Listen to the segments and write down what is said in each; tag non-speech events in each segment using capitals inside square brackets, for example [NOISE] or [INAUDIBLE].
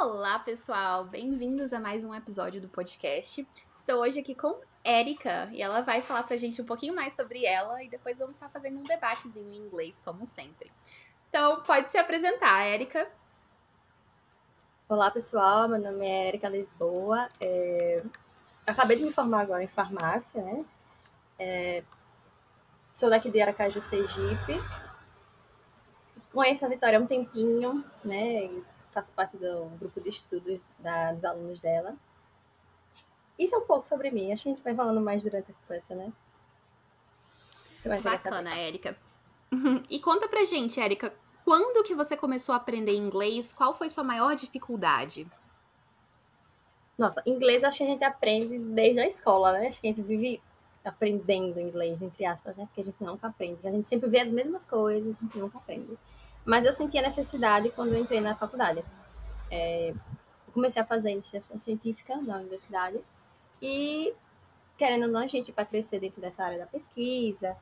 Olá, pessoal! Bem-vindos a mais um episódio do podcast. Estou hoje aqui com Érica e ela vai falar pra gente um pouquinho mais sobre ela e depois vamos estar fazendo um debatezinho em inglês, como sempre. Então, pode se apresentar, Érica. Olá, pessoal. Meu nome é Érica Lisboa. É... Acabei de me formar agora em farmácia, né? É... Sou daqui de Aracaju, Sergipe. Conheço a Vitória há um tempinho, né? Faço parte do grupo de estudos da, dos alunos dela. Isso é um pouco sobre mim. Acho que a gente vai falando mais durante a conversa, né? Bacana, Érica. [LAUGHS] E conta pra gente, Érica, quando que você começou a aprender inglês? Qual foi sua maior dificuldade? Nossa, inglês acho que a gente aprende desde a escola, né? Acho que a gente vive aprendendo inglês, entre aspas, né? Porque a gente nunca aprende. A gente sempre vê as mesmas coisas, a gente nunca aprende. Mas eu senti a necessidade quando entrei na faculdade. É, comecei a fazer iniciação científica na universidade e, querendo ou não, a gente, para crescer dentro dessa área da pesquisa,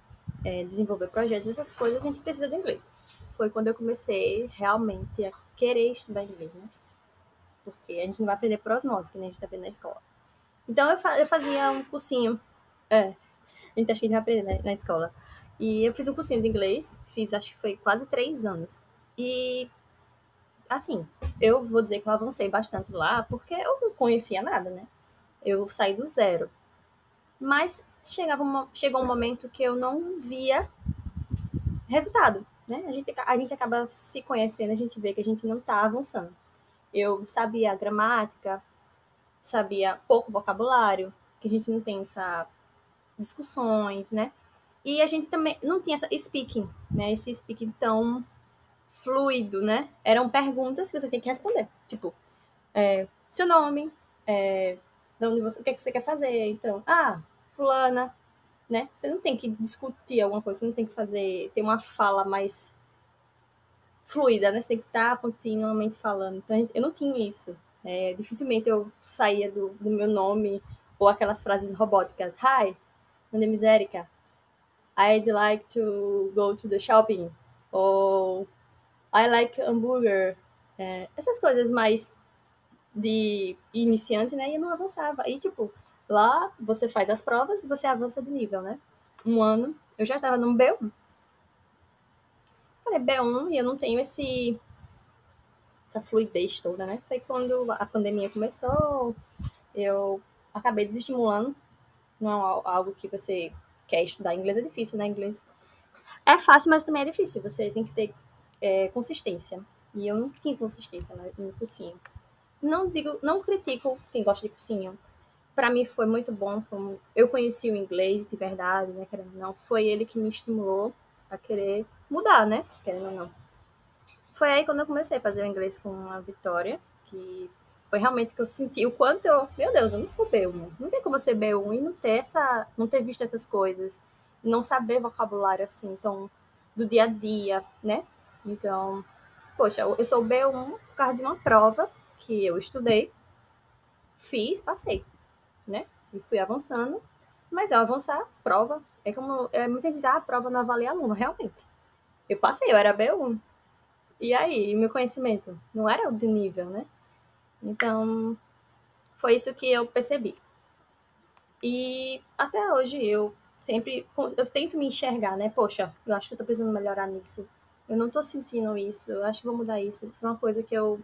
é, desenvolver projetos, essas coisas, a gente precisa do inglês. Foi quando eu comecei realmente a querer estudar inglês, né? Porque a gente não vai aprender por osmose, que nem a gente está aprendendo na escola. Então, eu, fa eu fazia um cursinho. É, a gente acha que a gente vai aprender na, na escola. E eu fiz um cursinho de inglês, fiz acho que foi quase três anos. E, assim, eu vou dizer que eu avancei bastante lá, porque eu não conhecia nada, né? Eu saí do zero. Mas chegava uma, chegou um momento que eu não via resultado, né? A gente, a gente acaba se conhecendo, a gente vê que a gente não está avançando. Eu sabia gramática, sabia pouco vocabulário, que a gente não tem essa discussões, né? E a gente também não tinha essa speaking, né? Esse speaking tão fluido, né? Eram perguntas que você tem que responder. Tipo, é, seu nome, é, de onde você, o que, é que você quer fazer? Então, ah, fulana, né? Você não tem que discutir alguma coisa, você não tem que fazer, ter uma fala mais fluida, né? Você tem que estar continuamente falando. Então, eu não tinha isso. É, dificilmente eu saía do, do meu nome ou aquelas frases robóticas. Hi, meu nome é Erika. I'd like to go to the shopping. Ou I like hambúrguer. É, essas coisas mais de iniciante, né? E eu não avançava. E, tipo, lá você faz as provas e você avança de nível, né? Um ano, eu já estava no B1. Falei, B1 e eu não tenho esse essa fluidez toda, né? Foi quando a pandemia começou, eu acabei desestimulando. Não é algo que você quer estudar inglês, é difícil, né? Inglês é fácil, mas também é difícil. Você tem que ter é, consistência. E eu não tinha consistência no cursinho. Não digo, não critico quem gosta de cursinho. Para mim foi muito bom. Foi, eu conheci o inglês de verdade, né? Querendo não, foi ele que me estimulou a querer mudar, né? Querendo ou não. Foi aí quando eu comecei a fazer o inglês com a Vitória, que foi realmente que eu senti o quanto eu, meu Deus, eu não sou B1. Não tem como ser B1 e não ter essa, não ter visto essas coisas, não saber vocabulário assim, então do dia a dia, né? Então, poxa, eu sou B1 por causa de uma prova que eu estudei, fiz, passei, né? E fui avançando. Mas ao avançar, prova, é como. É, muita gente diz, ah, a prova não avalia aluno, realmente. Eu passei, eu era B1. E aí, meu conhecimento? Não era de nível, né? Então, foi isso que eu percebi. E até hoje eu sempre eu tento me enxergar, né? Poxa, eu acho que eu tô precisando melhorar nisso eu não tô sentindo isso, eu acho que vou mudar isso. Foi uma coisa que eu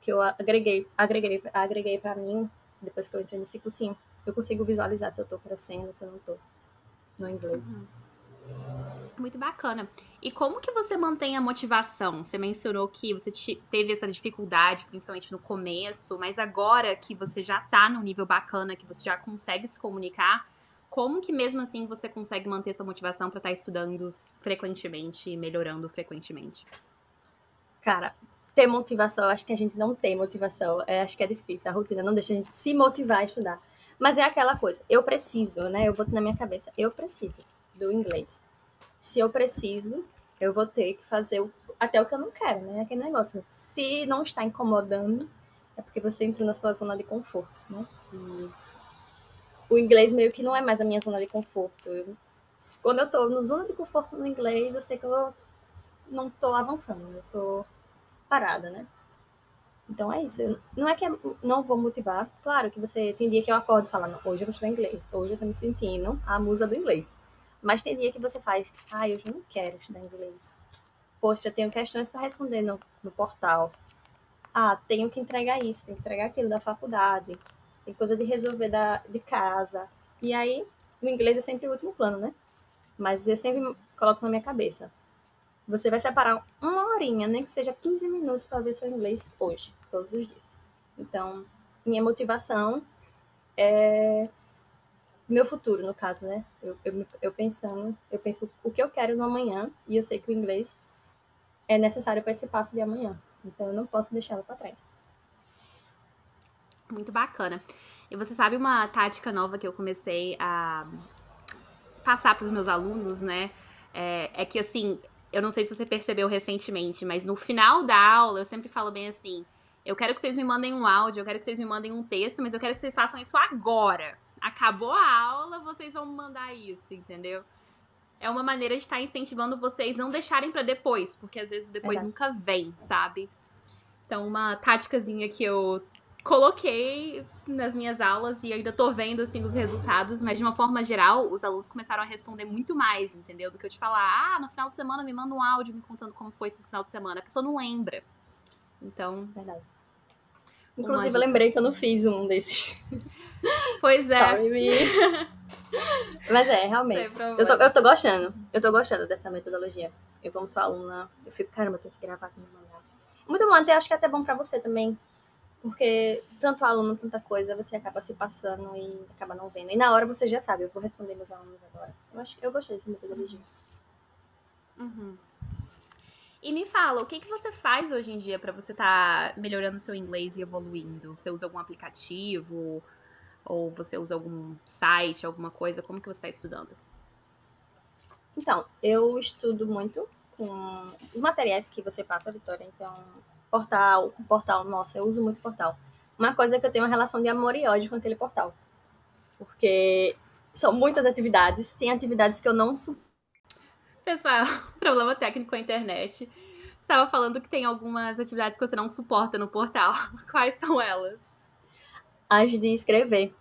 que eu agreguei, agreguei, agreguei para mim depois que eu entrei nesse cursinho. Eu consigo visualizar se eu tô crescendo, se eu não tô no inglês. Uhum. Muito bacana. E como que você mantém a motivação? Você mencionou que você teve essa dificuldade, principalmente no começo, mas agora que você já tá num nível bacana, que você já consegue se comunicar, como que mesmo assim você consegue manter sua motivação para estar tá estudando frequentemente e melhorando frequentemente? Cara, ter motivação, eu acho que a gente não tem motivação. Eu acho que é difícil. A rotina não deixa a gente se motivar a estudar. Mas é aquela coisa, eu preciso, né? Eu boto na minha cabeça, eu preciso do inglês. Se eu preciso, eu vou ter que fazer o, até o que eu não quero, né? Aquele negócio. Se não está incomodando, é porque você entrou na sua zona de conforto, né? E o inglês meio que não é mais a minha zona de conforto. Eu, quando eu tô no zona de conforto no inglês, eu sei que eu não tô avançando, eu tô parada, né? Então é isso. Não é que eu não vou motivar. Claro que você tem dia que eu acordo falando, hoje eu vou estudar inglês, hoje eu tô me sentindo a musa do inglês. Mas tem dia que você faz, ah, eu não quero estudar inglês. Poxa, eu tenho questões para responder no, no portal. Ah, tenho que entregar isso, tenho que entregar aquilo da faculdade. Tem coisa de resolver da, de casa. E aí, o inglês é sempre o último plano, né? Mas eu sempre coloco na minha cabeça. Você vai separar uma horinha, nem que seja 15 minutos para ver seu inglês hoje, todos os dias. Então, minha motivação é meu futuro, no caso, né? Eu, eu, eu pensando, eu penso o que eu quero no amanhã e eu sei que o inglês é necessário para esse passo de amanhã. Então, eu não posso deixá-lo para trás. Muito bacana. E você sabe uma tática nova que eu comecei a passar para os meus alunos, né? É, é, que assim, eu não sei se você percebeu recentemente, mas no final da aula eu sempre falo bem assim: eu quero que vocês me mandem um áudio, eu quero que vocês me mandem um texto, mas eu quero que vocês façam isso agora. Acabou a aula, vocês vão mandar isso, entendeu? É uma maneira de estar incentivando vocês não deixarem para depois, porque às vezes depois é nunca vem, sabe? Então, uma táticazinha que eu coloquei nas minhas aulas e ainda tô vendo assim os resultados, mas de uma forma geral, os alunos começaram a responder muito mais, entendeu? Do que eu te falar, ah, no final de semana me manda um áudio me contando como foi esse final de semana. A pessoa não lembra. Então, verdade. Inclusive, eu lembrei que eu não fiz um desses. [LAUGHS] Pois é. [LAUGHS] Mas é, realmente. Eu tô, eu tô gostando. Eu tô gostando dessa metodologia. Eu, como sua aluna, eu fico, caramba, eu tenho que gravar com mandar. Muito bom, até acho que é até bom pra você também porque tanto aluno, tanta coisa, você acaba se passando e acaba não vendo. E na hora você já sabe, eu vou responder meus alunos agora. Eu acho eu gostei dessa metodologia. Uhum. E me fala, o que, que você faz hoje em dia para você estar tá melhorando seu inglês e evoluindo? Você usa algum aplicativo? Ou você usa algum site, alguma coisa? Como que você está estudando? Então, eu estudo muito com os materiais que você passa, Vitória. Então, portal, portal, nossa, eu uso muito portal. Uma coisa é que eu tenho uma relação de amor e ódio com aquele portal. Porque são muitas atividades, tem atividades que eu não Pessoal, [LAUGHS] problema técnico com a internet. Estava falando que tem algumas atividades que você não suporta no portal. [LAUGHS] Quais são elas? As de escrever.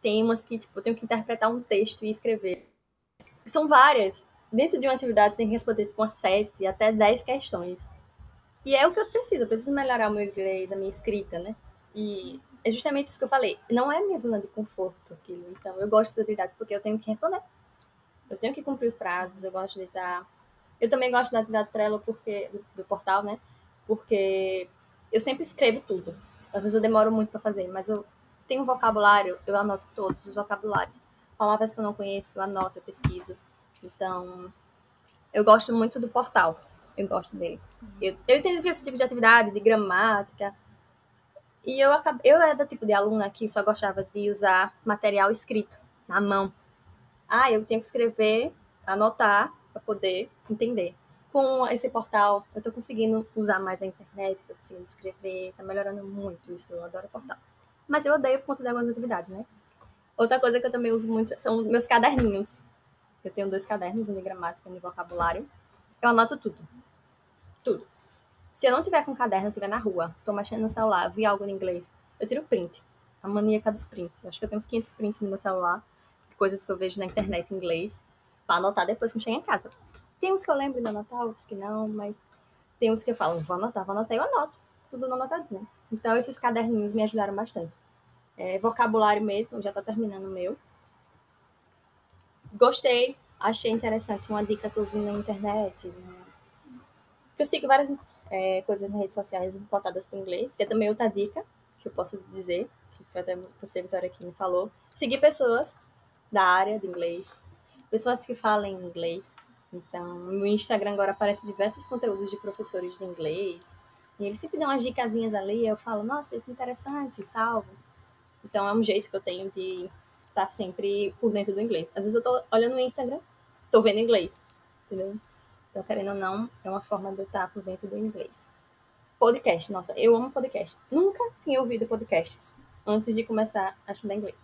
Tem umas que, tipo, eu tenho que interpretar um texto e escrever. São várias. Dentro de uma atividade, você tem que responder com tipo, 7 até 10 questões. E é o que eu preciso, eu preciso melhorar o meu inglês, a minha escrita, né? E é justamente isso que eu falei. Não é minha zona de conforto aquilo. Então, eu gosto das atividades porque eu tenho que responder. Eu tenho que cumprir os prazos, eu gosto de estar. Eu também gosto da atividade Trello porque, do, do portal, né? Porque eu sempre escrevo tudo. Às vezes eu demoro muito para fazer, mas eu tenho um vocabulário, eu anoto todos os vocabulários. Palavras que eu não conheço, eu anoto, eu pesquiso. Então, eu gosto muito do portal. Eu gosto dele. Eu, eu tenho esse tipo de atividade, de gramática. E eu, eu era do tipo de aluna que só gostava de usar material escrito, na mão. Ah, eu tenho que escrever, anotar, para poder entender. Com esse portal, eu estou conseguindo usar mais a internet, estou conseguindo escrever, está melhorando muito isso, eu adoro o portal. Mas eu odeio por conta de algumas atividades, né? Outra coisa que eu também uso muito são meus caderninhos. Eu tenho dois cadernos, um de gramática e um de vocabulário. Eu anoto tudo. Tudo. Se eu não tiver com caderno, eu tiver na rua, tô mexendo no celular, vi algo em inglês, eu tiro print. A maníaca dos prints. Acho que eu tenho uns 500 prints no meu celular, coisas que eu vejo na internet em inglês, pra anotar depois que eu chegar em casa. Tem uns que eu lembro de anotar, outros que não, mas tem uns que eu falo, vou anotar, vou anotar, eu anoto. Tudo no anotadinho. Então, esses caderninhos me ajudaram bastante. É, vocabulário mesmo, já tá terminando o meu. Gostei, achei interessante uma dica que eu vi na internet, né? eu sigo várias é, coisas nas redes sociais voltadas para o inglês, que é também outra dica que eu posso dizer, que foi até você, Vitória, que me falou. Seguir pessoas da área de inglês, pessoas que falem inglês. Então, no Instagram agora aparecem diversos conteúdos de professores de inglês. E eles sempre dão umas dicasinhas ali, eu falo, nossa, isso é interessante, salvo. Então, é um jeito que eu tenho de estar sempre por dentro do inglês. Às vezes eu tô olhando no Instagram, tô vendo inglês, entendeu? Então, querendo ou não, é uma forma de eu estar por dentro do inglês. Podcast, nossa, eu amo podcast. Nunca tinha ouvido podcasts antes de começar a estudar inglês.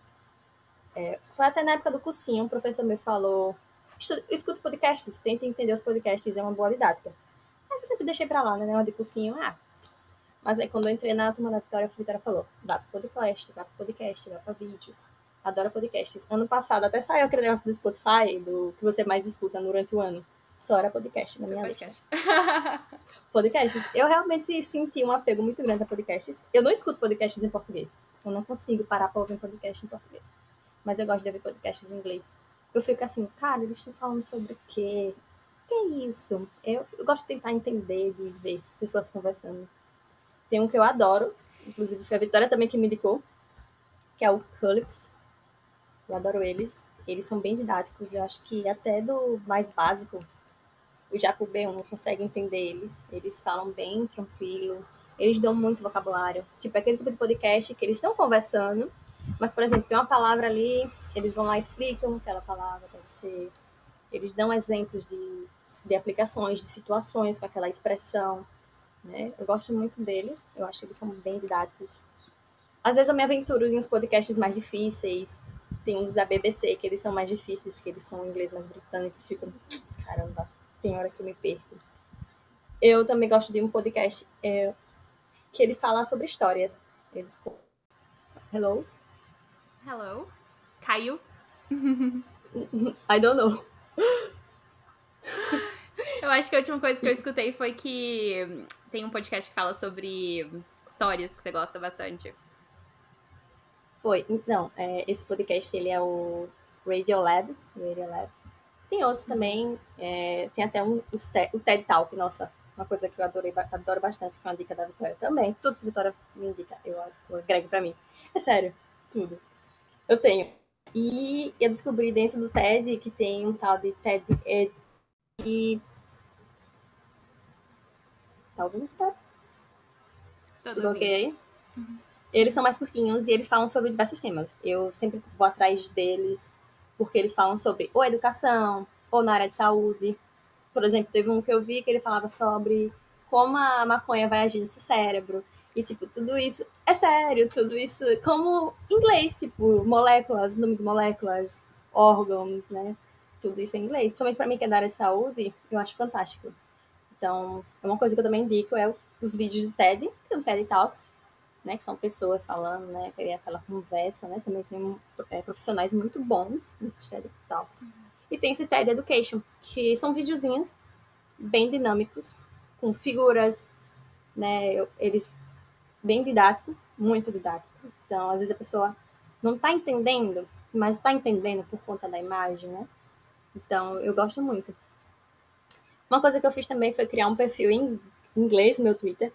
É, foi até na época do cursinho, um professor me falou: escuta podcasts, tenta entender os podcasts, é uma boa didática. Mas eu sempre deixei pra lá, né? Negócio de cursinho, ah. Mas aí quando eu entrei na turma da Vitória, a Vitória falou: vá pro podcast, vá pro podcast, vá pra vídeos. Adoro podcasts. Ano passado até saiu aquele negócio do Spotify, do que você mais escuta durante o ano. Só era podcast na minha podcast. lista. [LAUGHS] podcasts. Eu realmente senti um apego muito grande a podcasts. Eu não escuto podcasts em português. Eu não consigo parar pra ouvir um podcast em português. Mas eu gosto de ouvir podcasts em inglês. Eu fico assim, cara, eles estão falando sobre o quê? O que é isso? Eu, eu gosto de tentar entender, de ver pessoas conversando. Tem um que eu adoro, inclusive foi a Vitória também que me indicou, que é o Culips. Eu adoro eles. Eles são bem didáticos. Eu acho que até do mais básico o Jacobeu não consegue entender eles. Eles falam bem tranquilo. Eles dão muito vocabulário. Tipo, é aquele tipo de podcast que eles estão conversando, mas, por exemplo, tem uma palavra ali, eles vão lá e explicam aquela palavra deve ser. Eles dão exemplos de, de aplicações, de situações com aquela expressão. Né? Eu gosto muito deles, eu acho que eles são bem didáticos. Às vezes eu me aventuro em uns podcasts mais difíceis. Tem uns da BBC que eles são mais difíceis, que eles são em inglês mais britânico, fico, caramba, tem hora que eu me perco. Eu também gosto de um podcast é, que ele fala sobre histórias. Eles. Hello? Hello? Caiu? [LAUGHS] I don't know. Eu acho que a última coisa que eu escutei foi que tem um podcast que fala sobre histórias que você gosta bastante. Foi. Então, é, esse podcast ele é o Radio Lab. Radio Lab. Tem outros também. É, tem até um, o TED Talk, nossa, uma coisa que eu adorei, adoro bastante, foi uma dica da Vitória também. Tudo que a Vitória me indica, eu, eu agrego pra mim. É sério, tudo. Eu tenho. E eu descobri dentro do TED que tem um tal de TED Ed. E. Tá ouvindo? Tá. Tudo ok aí? Uhum. Eles são mais curtinhos e eles falam sobre diversos temas. Eu sempre vou atrás deles porque eles falam sobre ou educação, ou na área de saúde, por exemplo, teve um que eu vi que ele falava sobre como a maconha vai agir nesse cérebro. E, tipo, tudo isso é sério, tudo isso como inglês, tipo, moléculas, nome de moléculas, órgãos, né? Tudo isso em inglês. Principalmente para mim que é da área de saúde, eu acho fantástico. Então, uma coisa que eu também indico é os vídeos do TED, tem o TED Talks, né? Que são pessoas falando, né? Aquela conversa, né? Também tem é, profissionais muito bons nesses TED Talks. E tem esse TED Education, que são videozinhos bem dinâmicos, com figuras, né? Eles bem didático, muito didático. Então, às vezes a pessoa não está entendendo, mas está entendendo por conta da imagem, né? Então, eu gosto muito. Uma coisa que eu fiz também foi criar um perfil em inglês no meu Twitter.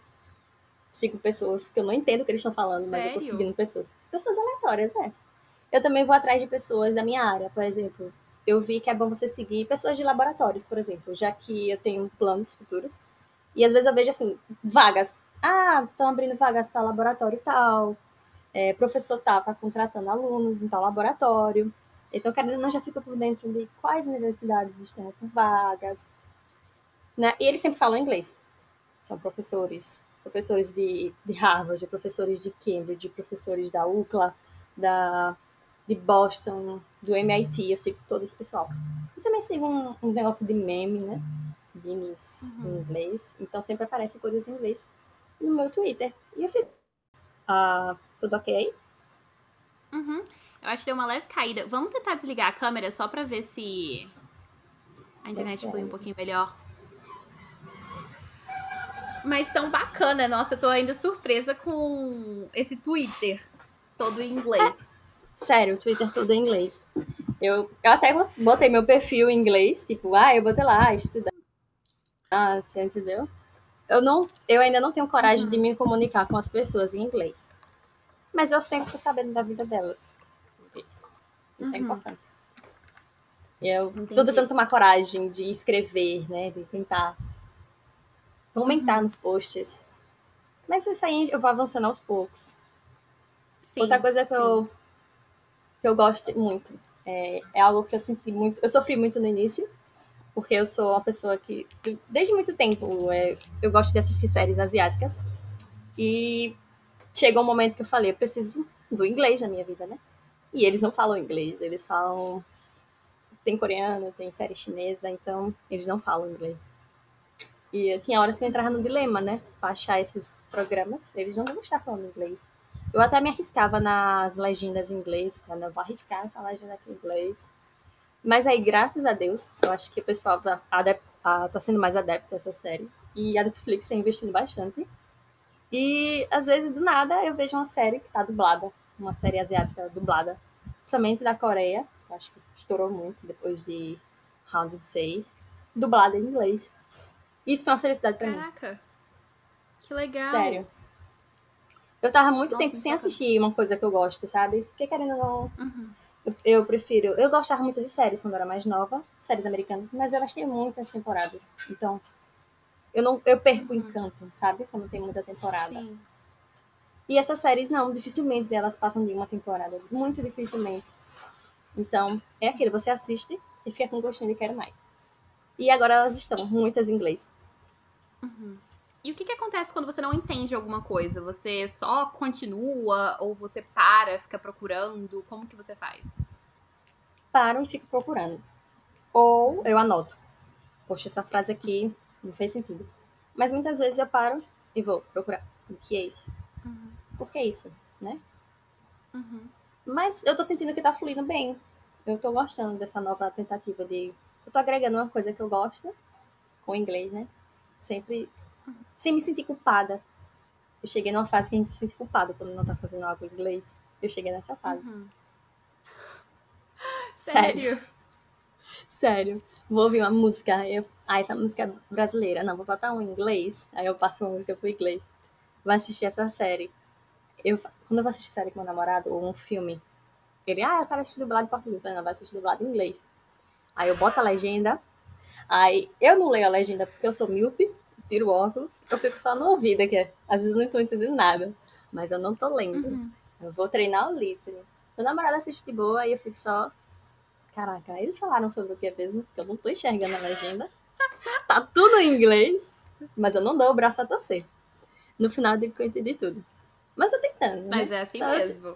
Sigo pessoas que eu não entendo o que eles estão falando, Sério? mas eu tô seguindo pessoas. Pessoas aleatórias, é. Eu também vou atrás de pessoas da minha área, por exemplo eu vi que é bom você seguir pessoas de laboratórios, por exemplo, já que eu tenho planos futuros. E às vezes eu vejo assim, vagas. Ah, estão abrindo vagas para laboratório tal. É, professor tal está contratando alunos em tal laboratório. Então, querendo não, já fica por dentro de quais universidades estão com vagas. Né? E eles sempre falam inglês. São professores, professores de, de Harvard, professores de Cambridge, professores da UCLA, da de Boston, do MIT, eu sigo todo esse pessoal. E também sigo um, um negócio de meme, né? Memes uhum. em inglês. Então sempre aparecem coisas em inglês no meu Twitter. E eu fico. Ah, tudo ok? Uhum. Eu acho que deu uma leve caída. Vamos tentar desligar a câmera só pra ver se a internet flui um pouquinho melhor. Mas tão bacana, nossa, eu tô ainda surpresa com esse Twitter todo em inglês. É. Sério, o Twitter todo em inglês. Eu, eu até botei meu perfil em inglês, tipo, ah, eu botei lá, estudar. Ah, você entendeu? Eu, não, eu ainda não tenho coragem uhum. de me comunicar com as pessoas em inglês. Mas eu sempre tô sabendo da vida delas. Isso, isso é uhum. é importante. Eu Entendi. tô tentando tomar coragem de escrever, né? De tentar comentar uhum. nos posts. Mas isso aí eu vou avançando aos poucos. Sim, Outra coisa que sim. eu que eu gosto muito. É, é algo que eu senti muito. Eu sofri muito no início, porque eu sou uma pessoa que, desde muito tempo, é, eu gosto de assistir séries asiáticas. E chegou um momento que eu falei: eu preciso do inglês na minha vida, né? E eles não falam inglês, eles falam. Tem coreano, tem série chinesa, então eles não falam inglês. E tinha horas que eu entrava no dilema, né? Pra achar esses programas. Eles não vão estar falando inglês. Eu até me arriscava nas legendas em inglês. Falando, eu vou arriscar essa legenda aqui em inglês. Mas aí, graças a Deus, eu acho que o pessoal tá, tá sendo mais adepto a essas séries. E a Netflix está investindo bastante. E às vezes, do nada, eu vejo uma série que tá dublada. Uma série asiática dublada. Principalmente da Coreia. Acho que estourou muito depois de Round 6. Dublada em inglês. Isso foi uma felicidade pra Caraca. mim. Caraca. Que legal. Sério. Eu tava muito Nossa, tempo sem assistir uma coisa que eu gosto, sabe? Porque querendo ou não. Uhum. Eu, eu, prefiro. Eu gostava muito de séries quando eu era mais nova, séries americanas, mas elas têm muitas temporadas. Então, eu não eu perco o uhum. encanto, sabe? Quando tem muita temporada. Sim. E essas séries não, dificilmente elas passam de uma temporada. Muito dificilmente. Então, é aquilo, você assiste e fica com gostinho de quero mais. E agora elas estão, muitas em inglês. Uhum. E o que, que acontece quando você não entende alguma coisa? Você só continua ou você para, fica procurando? Como que você faz? Paro e fico procurando. Ou eu anoto. Poxa, essa frase aqui não fez sentido. Mas muitas vezes eu paro e vou procurar. O que é isso? Uhum. Por que isso, né? Uhum. Mas eu tô sentindo que tá fluindo bem. Eu tô gostando dessa nova tentativa de eu tô agregando uma coisa que eu gosto com inglês, né? Sempre sem me sentir culpada. Eu cheguei numa fase que a gente se sente culpado quando não tá fazendo algo em inglês. Eu cheguei nessa fase. Uhum. [LAUGHS] Sério? Sério. Vou ouvir uma música. Eu... Ah, essa música é brasileira. Não, vou botar um em inglês. Aí eu passo uma música pro inglês. Vou assistir essa série. Eu, quando eu vou assistir série com meu namorado, ou um filme, ele, ah, eu quero assistir dublado em português. Eu falei, não, vai assistir dublado em inglês. Aí eu boto a legenda. Aí eu não leio a legenda porque eu sou míope, tiro óculos, eu fico só no ouvido aqui. Às vezes eu não estou entendendo nada, mas eu não tô lendo. Uhum. Eu vou treinar o listening. Meu namorado assiste de boa e eu fico só. Caraca, eles falaram sobre o que mesmo? Porque eu não tô enxergando a legenda. [LAUGHS] tá tudo em inglês, mas eu não dou o braço a torcer. No final eu digo que eu entendi tudo. Mas eu tentando. Mas né? é assim Só mesmo.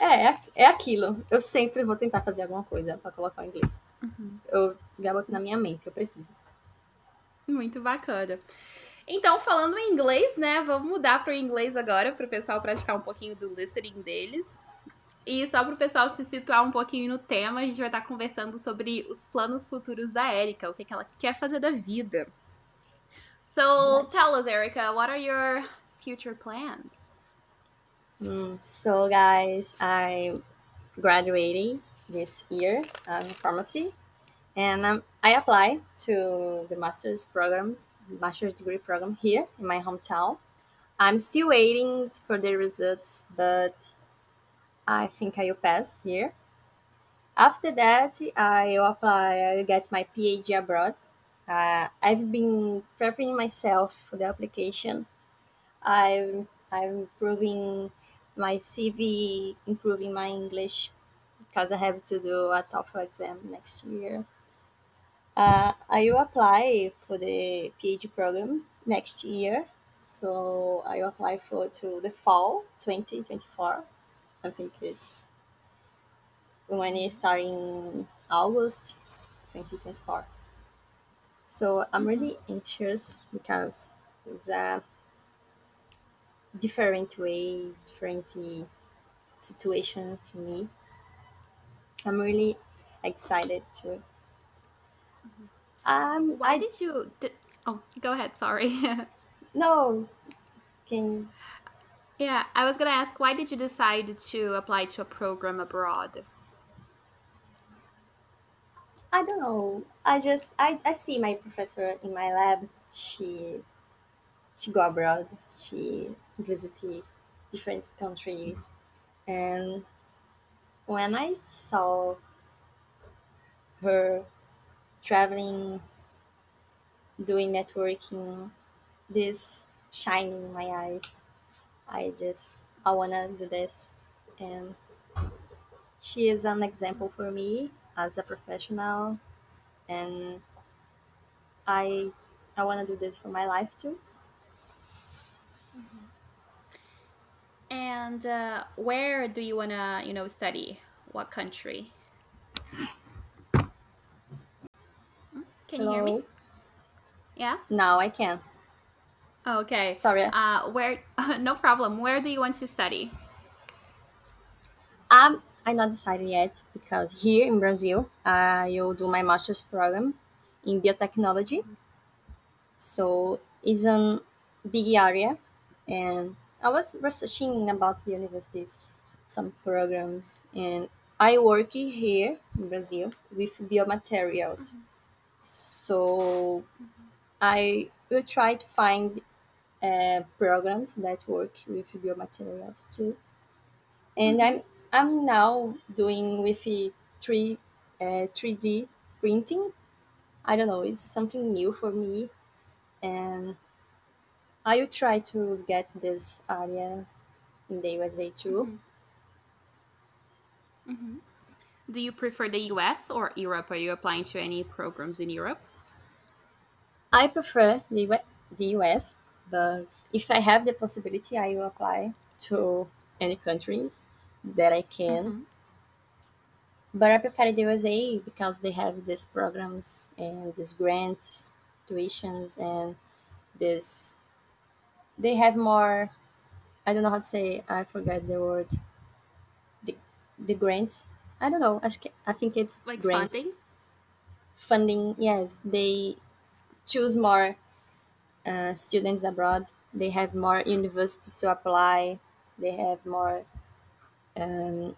É, [LAUGHS] é, é aquilo. Eu sempre vou tentar fazer alguma coisa para colocar o inglês. Uhum. Eu já botei na minha mente, eu preciso. Muito bacana. Então, falando em inglês, né? Vamos mudar para o inglês agora, para o pessoal praticar um pouquinho do listening deles. E só para o pessoal se situar um pouquinho no tema, a gente vai estar conversando sobre os planos futuros da Erika, o que, que ela quer fazer da vida. So, tell us, Erika, what are your future plans? Mm, so, guys, I'm graduating this year um, pharmacy, and um, I apply to the master's programs, master's degree program here in my hometown. I'm still waiting for the results, but I think I will pass here. After that, I will apply. I will get my PhD abroad. Uh, I've been preparing myself for the application. I'm I'm improving my CV, improving my English because I have to do a TOEFL exam next year. Uh, I will apply for the PhD program next year. So I will apply for to the fall 2024. I think it's when it's starting August 2024. So I'm really anxious because it's a different way, different situation for me. I'm really excited to. Um, Why I, did you? Did, oh, go ahead. Sorry. [LAUGHS] no, can. Yeah, I was gonna ask. Why did you decide to apply to a program abroad? I don't know. I just I, I see my professor in my lab. She she go abroad. She visited different countries, and when I saw her traveling, doing networking, this shining in my eyes, I just I wanna do this, and she is an example for me as a professional, and I I wanna do this for my life too. And uh, where do you wanna, you know, study? What country? Hmm? Can Hello? you hear me? Yeah. Now I can. Okay. Sorry. Uh, where? [LAUGHS] no problem. Where do you want to study? Um, I'm not decided yet because here in Brazil, I will do my master's program in biotechnology. So it's a big area, and I was researching about the universities, some programs, and I work here in Brazil with biomaterials. So I will try to find uh, programs that work with biomaterials too. And I'm I'm now doing with three uh, 3D printing. I don't know, it's something new for me, and I will try to get this area in the USA too. hmm Do you prefer the US or Europe? Are you applying to any programs in Europe? I prefer the, U- the US, but if I have the possibility, I will apply to any countries that I can. Mhm. But I prefer the USA because they have these programs and these grants, tuitions, and this. They have more. I don't know how to say. I forgot the word. The the grants. I don't know. I, I think it's Like grants. funding? Funding. Yes, they choose more uh, students abroad. They have more universities to apply. They have more um,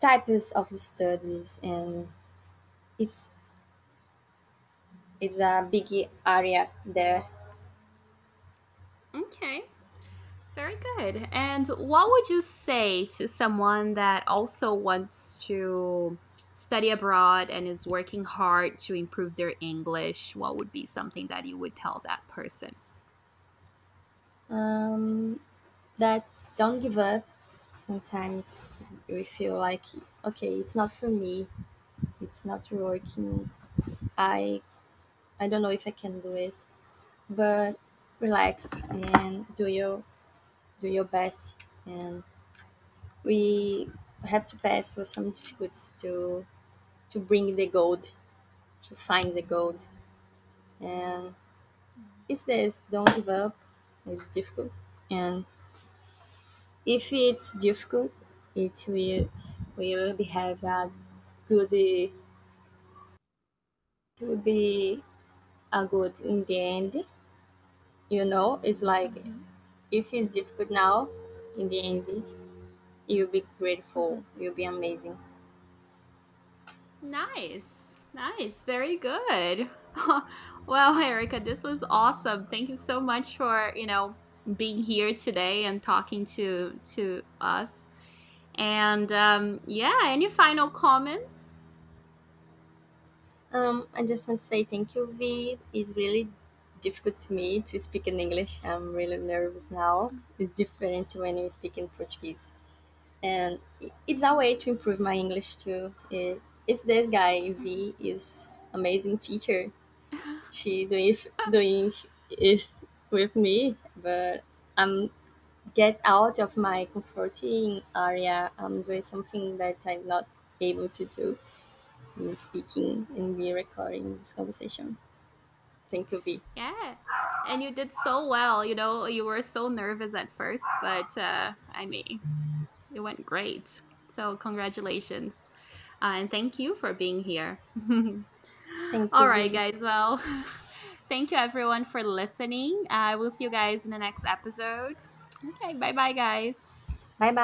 types of studies, and it's it's a big area there. Okay. Very good. And what would you say to someone that also wants to study abroad and is working hard to improve their English? What would be something that you would tell that person? Um, that don't give up. Sometimes we feel like okay, it's not for me. It's not working. I I don't know if I can do it, but relax and do your do your best. And we have to pass for some difficulties to to bring the gold, to find the gold. And it's this. Don't give up. It's difficult, and if it's difficult, it will will be have a good. It will be a good in the end. You know, it's like if it's difficult now, in the end, you'll be grateful. You'll be amazing. Nice. Nice. Very good. [LAUGHS] well, Erica, this was awesome. Thank you so much for, you know, being here today and talking to to us. And um, yeah, any final comments? Um, I just want to say thank you, V. It's really difficult to me to speak in English. I'm really nervous now. It's different when you speak in Portuguese. And it's a way to improve my English too. It, it's this guy, V, is amazing teacher. She doing doing is with me, but I'm get out of my comforting area. I'm doing something that I'm not able to do in speaking and be recording this conversation. Thank you, V. Yeah. And you did so well. You know, you were so nervous at first, but uh, I mean, it went great. So, congratulations. Uh, and thank you for being here. [LAUGHS] Thank you, right, guys. Well, [LAUGHS] thank you everyone for listening. I will see you guys in the next episode. Okay, bye bye, guys. Bye bye.